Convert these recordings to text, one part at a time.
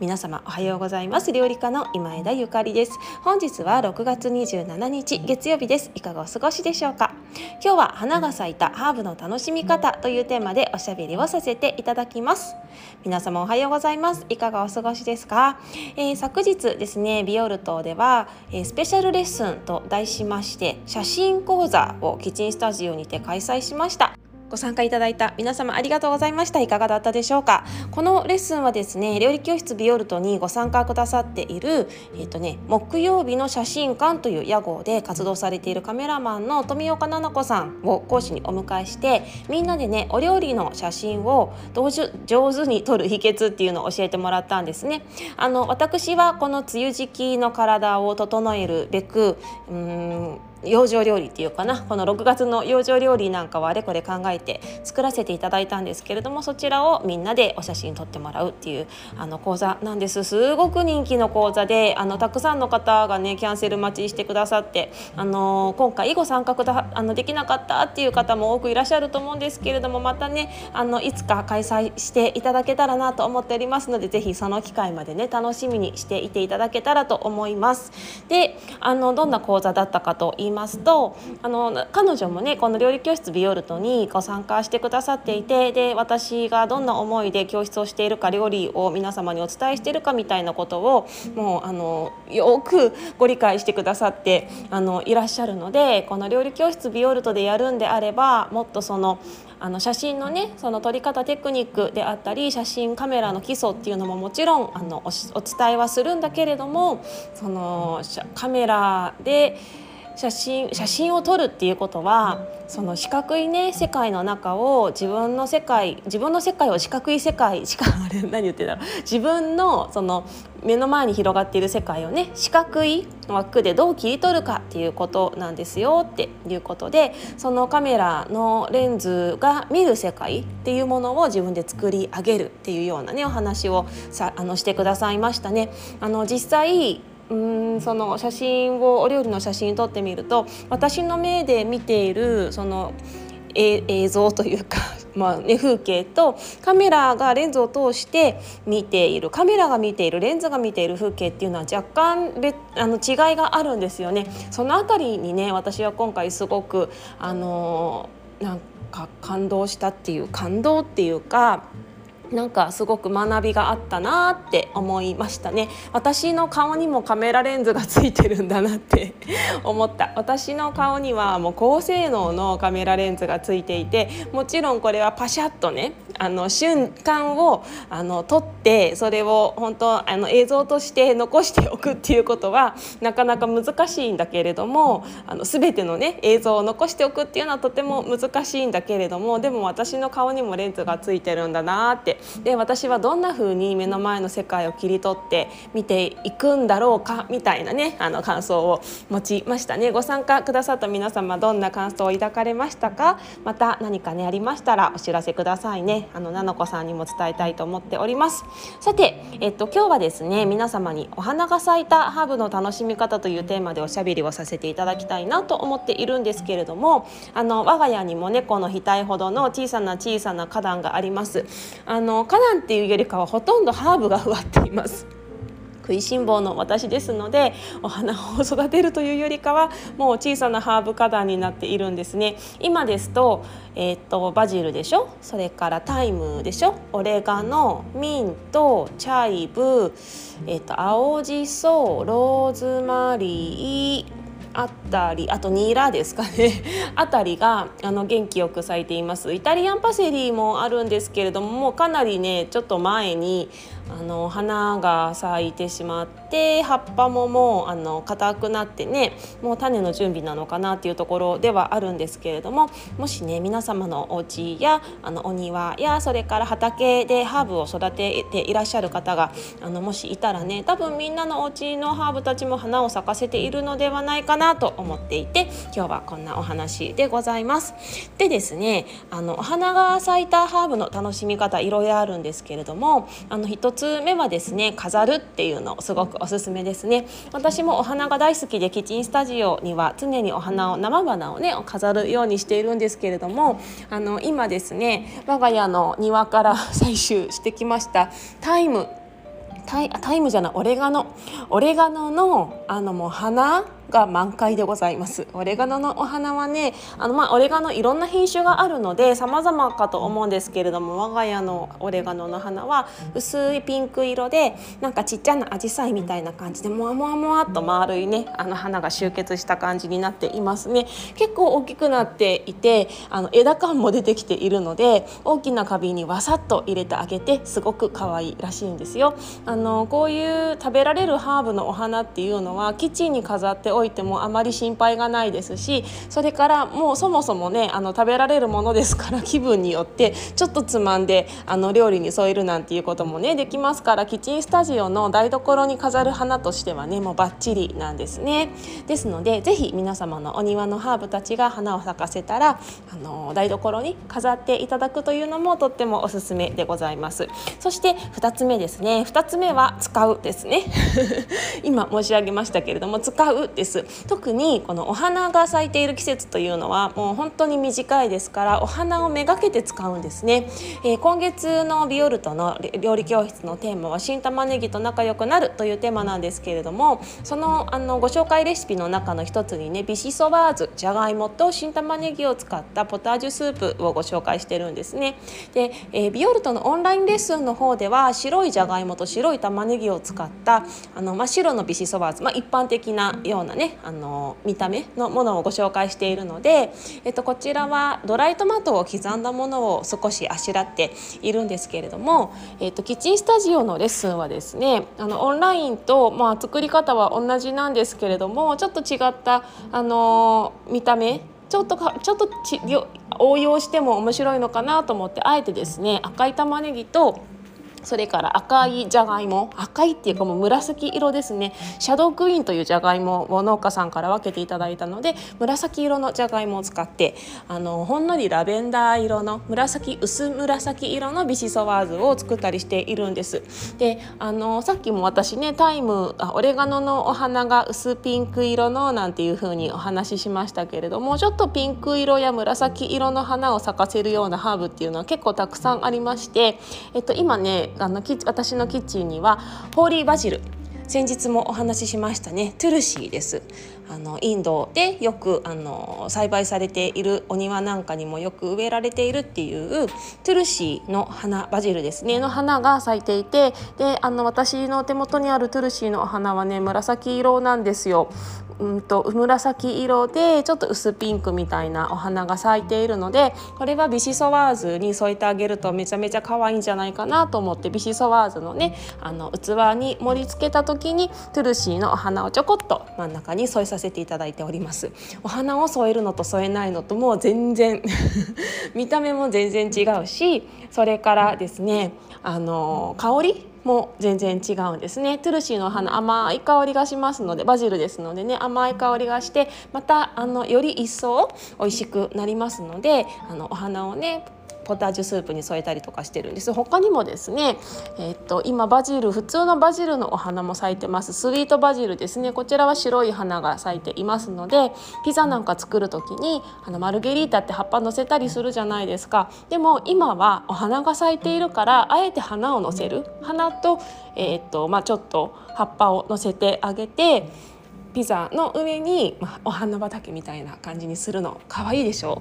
皆様おはようございます。料理家の今枝ゆかりです。本日は6月27日月曜日です。いかがお過ごしでしょうか？今日は花が咲いたハーブの楽しみ方というテーマでおしゃべりをさせていただきます。皆様おはようございます。いかがお過ごしですか、えー、昨日ですねビオルトでは、えー、スペシャルレッスンと題しまして写真講座をキッチンスタジオにて開催しました。ご参加いただいた皆様ありがとうございました。いかがだったでしょうか？このレッスンはですね料理教室ビオルトにご参加くださっているえっ、ー、とね木曜日の写真館という屋号で活動されているカメラマンの富岡奈々子さんを講師にお迎えしてみんなでねお料理の写真を上手に撮る秘訣っていうのを教えてもらったんですね。あの私はこの梅雨時期の体を整えるべくうん養生料理っていうかなこの6月の養生料理なんかはあれこれ考えて作らせていただいたんですけれどもそちらをみんなでお写真撮ってもらうっていうあの講座なんですすごく人気の講座であのたくさんの方がねキャンセル待ちしてくださってあの今回ご参加だあのできなかったっていう方も多くいらっしゃると思うんですけれどもまたねあのいつか開催していただけたらなと思っておりますのでぜひその機会までね楽しみにしていていただけたらと思います。であのどんな講座だったかと言いいますとあの彼女もねこの料理教室ビオルトにご参加してくださっていてで私がどんな思いで教室をしているか料理を皆様にお伝えしているかみたいなことをもうあのよくご理解してくださってあのいらっしゃるのでこの料理教室ビオルトでやるんであればもっとそのあの写真のねその撮り方テクニックであったり写真カメラの基礎っていうのももちろんあのお伝えはするんだけれどもそのカメラで写真写真を撮るっていうことはその四角いね世界の中を自分の世界自分の世界を四角い世界しか あれ何言ってんだろう自分のその目の前に広がっている世界をね四角い枠でどう切り取るかっていうことなんですよっていうことでそのカメラのレンズが見る世界っていうものを自分で作り上げるっていうようなねお話をさあのしてくださいましたね。あの実際うんその写真をお料理の写真撮ってみると私の目で見ているその映像というか、まあね、風景とカメラがレンズを通して見ているカメラが見ているレンズが見ている風景っていうのは若干あの違いがあるんですよね。そのあたりにね私は今回すごくあのなんか感動したっていう感動っていうかなんかすごく学びがあったなって思いましたね。私の顔にもカメラレンズがついてるんだなって 思った。私の顔にはもう高性能のカメラレンズがついていてもちろんこれはパシャッとねあの瞬間をあの撮ってそれを本当あの映像として残しておくっていうことはなかなか難しいんだけれどもあの全てのね映像を残しておくっていうのはとても難しいんだけれどもでも私の顔にもレンズがついてるんだなって。で私はどんな風に目の前の世界を切り取って見ていくんだろうかみたいなねあの感想を持ちましたね。ご参加くださった皆様どんな感想を抱かれましたか？また何かねありましたらお知らせくださいね。あのなのこさんにも伝えたいと思っております。さてえっと今日はですね皆様にお花が咲いたハーブの楽しみ方というテーマでおしゃべりをさせていただきたいなと思っているんですけれどもあの我が家にも猫の額ほどの小さな小さな花壇があります。あの花壇っていうよりかはほとんどハーブが植わっています。食いしん坊の私ですのでお花を育てるというよりかはもう小さなハーブ花壇になっているんですね。今ですと,、えー、っとバジルでしょ？それからタイムでしょ？オレガノミントチャイブ、えー、っと青じそローズマリーあったりあとニラですかね。あたりがあの元気よく咲いています。イタリアンパセリもあるんですけれどももうかなりねちょっと前にあの花が咲いてしまって葉っぱももうあの硬くなってねもう種の準備なのかなっていうところではあるんですけれどももしね皆様のお家やあのお庭やそれから畑でハーブを育てていらっしゃる方があのもしいたらね多分みんなのお家のハーブたちも花を咲かせているのではないかなと思っていて今日はこんなお話でございます。でですねあのお花が咲いたハーブの楽しみ方いろいろあるんですけれどもあの1つつ目はですね飾るっていうのすごくおすすめですね。私もお花が大好きでキッチンスタジオには常にお花を生花をね飾るようにしているんですけれどもあの今ですね我が家の庭から採集してきましたタイムタイタイムじゃないオレガノオレガノのあのもう花が満開でございます。オレガノのお花はねあのまあオレガノいろんな品種があるので様々かと思うんですけれども我が家のオレガノの花は薄いピンク色でなんかちっちゃなアジサイみたいな感じでもわもわもわっと丸いねあの花が集結した感じになっていますね。結構大きくなっていてあの枝感も出てきているので大きな花瓶にわさっと入れてあげてすごく可愛いらしいんですよ。あのこういう食べられるハーブのお花っていうのはキッチンに飾っておいてもあまり心配がないですしそれからもうそもそもねあの食べられるものですから 気分によってちょっとつまんであの料理に添えるなんていうこともねできますからキッチンスタジオの台所に飾る花としてはねもうバッチリなんですね。ですので是非皆様のお庭のハーブたちが花を咲かせたらあの台所に飾っていただくというのもとってもおすすめでございます。そして2つ目ですね2つ目は使うですね 今申し上げましたけれども使うです特にこのお花が咲いている季節というのはもう本当に短いですからお花をめがけて使うんですね、えー、今月のビオルトの料理教室のテーマは新玉ねぎと仲良くなるというテーマなんですけれどもそのあのご紹介レシピの中の一つにねビシソワーズじゃがいもと新玉ねぎを使ったポタージュスープをご紹介してるんですね。で、えー、ビオルトのオンラインレッスンの方では白いじゃがいもと白い玉ねぎを使ったあの真っ白のビシソワーズ、まあ、一般的なようなねねあの見た目のものをご紹介しているので、えっと、こちらはドライトマトを刻んだものを少しあしらっているんですけれども、えっと、キッチンスタジオのレッスンはですねあのオンラインと、まあ、作り方は同じなんですけれどもちょっと違ったあの見た目ちょっとかちょっと応用しても面白いのかなと思ってあえてですね赤い玉ねぎとそれから赤いじゃがいも。赤いっていうかもう紫色ですね。シャドークイーンというじゃがいもを農家さんから分けていただいたので紫色のじゃがいもを使ってあのほんのりラベンダー色の紫薄紫色のビシソワーズを作ったりしているんです。であのさっきも私ねタイムあオレガノのお花が薄ピンク色のなんていう風にお話ししましたけれどもちょっとピンク色や紫色の花を咲かせるようなハーブっていうのは結構たくさんありまして、えっと、今ねあの私のキッチンにはホーリーバジル。先日もお話ししましたね。トゥルシーです。あのインドでよくあの栽培されているお庭なんかにもよく植えられているっていうトゥルシーの花バジルですね。の花が咲いていてであの私の手元にあるトゥルシーのお花はね紫色なんですよ。うんと紫色でちょっと薄ピンクみたいなお花が咲いているのでこれはビシソワーズに添えてあげるとめちゃめちゃ可愛いんじゃないかなと思ってビシソワーズのねあの器に盛り付けた時にトゥルシーのお花をちょこっと真ん中に添えさせせていただいております。お花を添えるのと添えないのともう全然 見た目も全然違うしそれからですねあの香りも全然違うんですね。トゥルシーの花甘い香りがしますのでバジルですのでね甘い香りがしてまたあのより一層美味しくなりますのであのお花をねポタージュスープに添えたりとかしてるんです。他にもですね、えー、っと今バジル普通のバジルのお花も咲いてます。スイートバジルですね。こちらは白い花が咲いていますのでピザなんか作る時にあのマルゲリータって葉っぱ乗せたりするじゃないですか。でも今はお花が咲いているからあえて花を乗せる。花と,、えー、っとまあ、ちょっと葉っぱを乗せてあげてピザの上に、まあ、お花畑みたいな感じにするの可愛いでしょ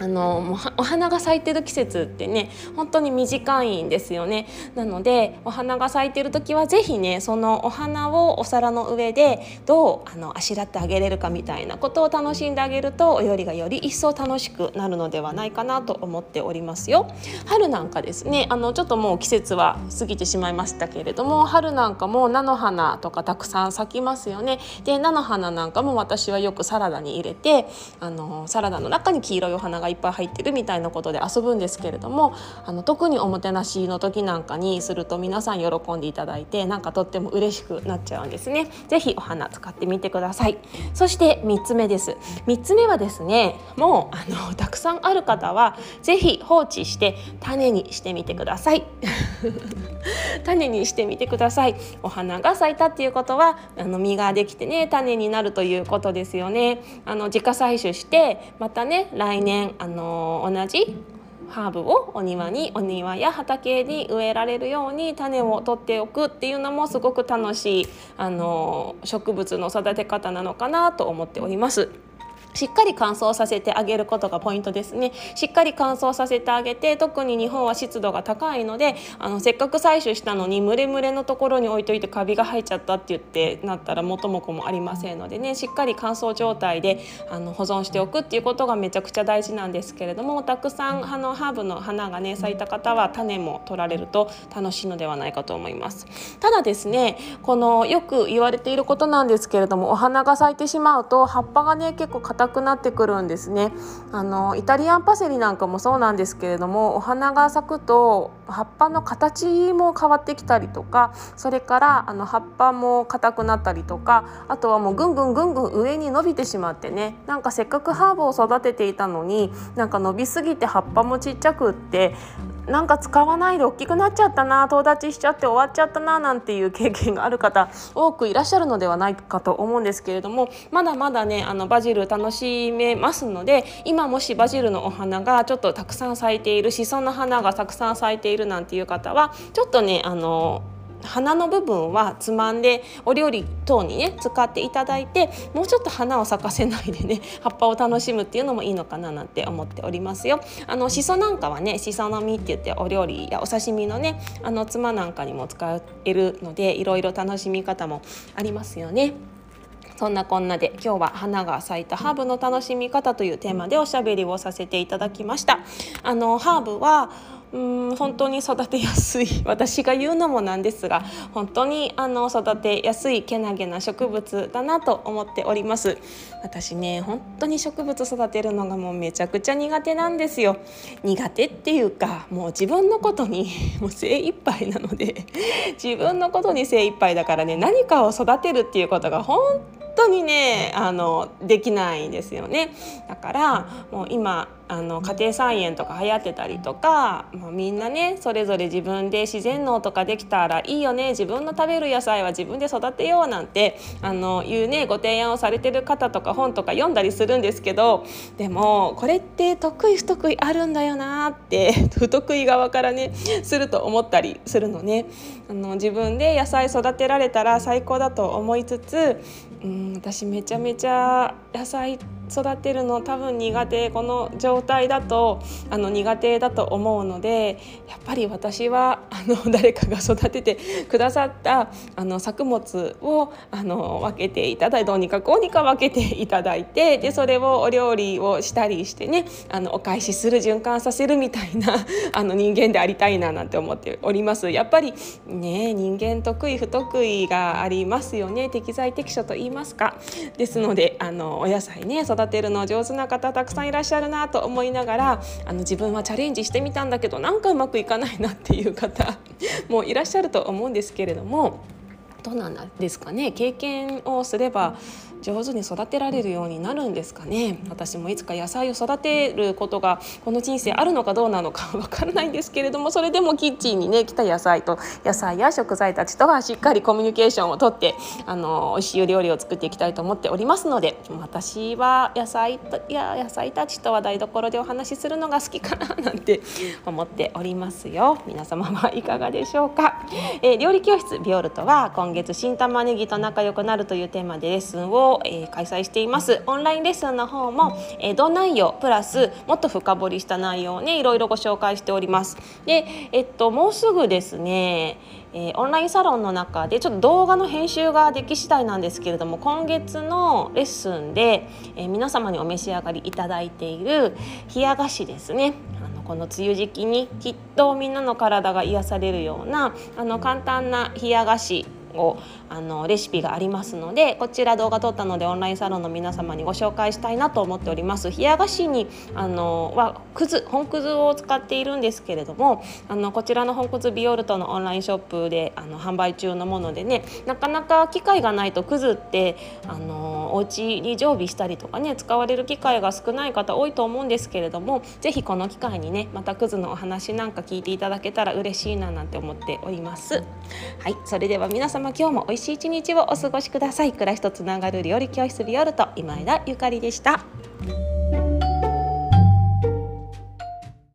あのもうお花が咲いてる季節ってね本当に短いんですよね。なのでお花が咲いてる時は是非ねそのお花をお皿の上でどうあのあしらってあげれるかみたいなことを楽しんであげるとお料理がより一層楽しくなるのではないかなと思っておりますよ。春なんかですねあのちょっともう季節は過ぎてしまいましたけれども春なんかも菜の花とかたくさん咲きますよね。で菜の花なんかも私はよくサラダに入れてあのサラダの中に黄色いお花ががいっぱい入ってるみたいなことで遊ぶんですけれどもあの特におもてなしの時なんかにすると皆さん喜んでいただいてなんかとっても嬉しくなっちゃうんですね。ぜひお花使ってみてください。そして3つ目です。3つ目はですねもうあのたくさんある方はぜひ放置して種にしてみてください。種にしてみてください。お花が咲いたっていうことはあの実ができてね種になるということですよね。あの自家採取してまたね来年あの同じハーブをお庭にお庭や畑に植えられるように種を取っておくっていうのもすごく楽しいあの植物の育て方なのかなと思っております。しっかり乾燥させてあげることがポイントですね。しっかり乾燥させてあげて特に日本は湿度が高いのであのせっかく採取したのに蒸れ蒸れのところに置いといてカビが生えちゃったって言ってなったら元も子もありませんのでね。しっかり乾燥状態であの保存しておくっていうことがめちゃくちゃ大事なんですけれどもたくさんあのハーブの花がね咲いた方は種も取られると楽しいのではないかと思います。ただですねこのよく言われていることなんですけれどもお花が咲いてしまうと葉っぱがね結構硬くなってくるんですね。あのイタリアンパセリなんかもそうなんですけれどもお花が咲くと葉っぱの形も変わってきたりとかそれからあの葉っぱも硬くなったりとかあとはもうぐんぐんぐんぐん上に伸びてしまってねなんかせっかくハーブを育てていたのになんか伸びすぎて葉っぱもちっちゃくってなんか使わないで大きくなっちゃったなと立ちしちゃって終わっちゃったななんていう経験がある方多くいらっしゃるのではないかと思うんですけれどもまだまだねあのバジル楽しめますので今もしバジルのお花がちょっとたくさん咲いているしその花がたくさん咲いているいるなんていう方はちょっとねあの花の部分はつまんでお料理等にね使っていただいてもうちょっと花を咲かせないでね 葉っぱを楽しむっていうのもいいのかななんて思っておりますよ。あのしそなんかはねしその実って言ってお料理やお刺身のねあのつまなんかにも使えるのでいろいろ楽しみ方もありますよね。そんなこんなで今日は花が咲いたハーブの楽しみ方というテーマでおしゃべりをさせていただきました。あのハーブはうん本当に育てやすい。私が言うのもなんですが本当にあの育てやすいけなげな植物だなと思っております。私ね本当に植物育てるのがもうめちゃくちゃ苦手なんですよ。苦手っていうかもう自分のことに もう精一杯なので自分のことに精一杯だからね何かを育てるっていうことが本当にねあのできないんですよね。だからもう今あの家庭菜園とか流行ってたりとか、まあ、みんなねそれぞれ自分で自然農とかできたらいいよね。自分の食べる野菜は自分で育てようなんてあのいうねご提案をされてる方とか本とか読んだりするんですけどでもこれって得意不得意あるんだよなって 不得意側からねすると思ったりするのね。あの自分で野菜育てられたら最高だと思いつつうん私めちゃめちゃ野菜育てるの多分苦手この状態だとあの苦手だと思うのでやっぱり私はあの 誰かが育ててくださったあの作物をあの分けていただいてどうにかこうにか分けていただいてでそれをお料理をしたりしてねあのお返しする循環させるみたいな あの人間でありたいななんて思っております。やっぱりね人間得意不得意がありますよね適材適所と言いますか。ですのであのお野菜ね育てるの上手な方たくさんいらっしゃるなと思いながらあの自分はチャレンジしてみたんだけどなんかうまくいかないなっていう方 もいらっしゃると思うんですけれどもどうなんですかね？経験をすれば上手に育てられるようになるんですかね。私もいつか野菜を育てることがこの人生あるのかどうなのかわからないんですけれどもそれでもキッチンにね来た野菜と野菜や食材たちとはしっかりコミュニケーションをとってあの美味しい料理を作っていきたいと思っておりますので私は野菜とや野菜たちとは台所でお話しするのが好きかななんて思っておりますよ。皆様はいかがでしょうか、えー、料理教室ビオルトは今月新玉ねぎと仲良くなるというテーマでレッスンをえー、開催しています。オンラインレッスンの方も、えー、内容プラスもっと深掘りした内容をねいろいろご紹介しております。でえっともうすぐですねえー、オンラインサロンの中でちょっと動画の編集ができ次第なんですけれども今月のレッスンで、え、皆様にお召し上がりいただいている冷や菓子ですね。あのこの梅雨時期にきっとみんなの体が癒されるようなあの簡単な冷や菓子をあのレシピがありますのでこちら動画撮ったのでオンラインサロンの皆様にご紹介したいなと思っております冷や菓子にあのはくず本くずを使っているんですけれどもあのこちらの本くずビオルトのオンラインショップであの販売中のものでねなかなか機会がないとくずってあのお家に常備したりとかね使われる機会が少ない方多いと思うんですけれども是非この機会にねまたくずのお話なんか聞いていただけたら嬉しいななんて思っております。はいそれでは皆様今日もしい一日をお過ごしください。暮らしとつながる料理教室リオルト今枝ゆかりでした。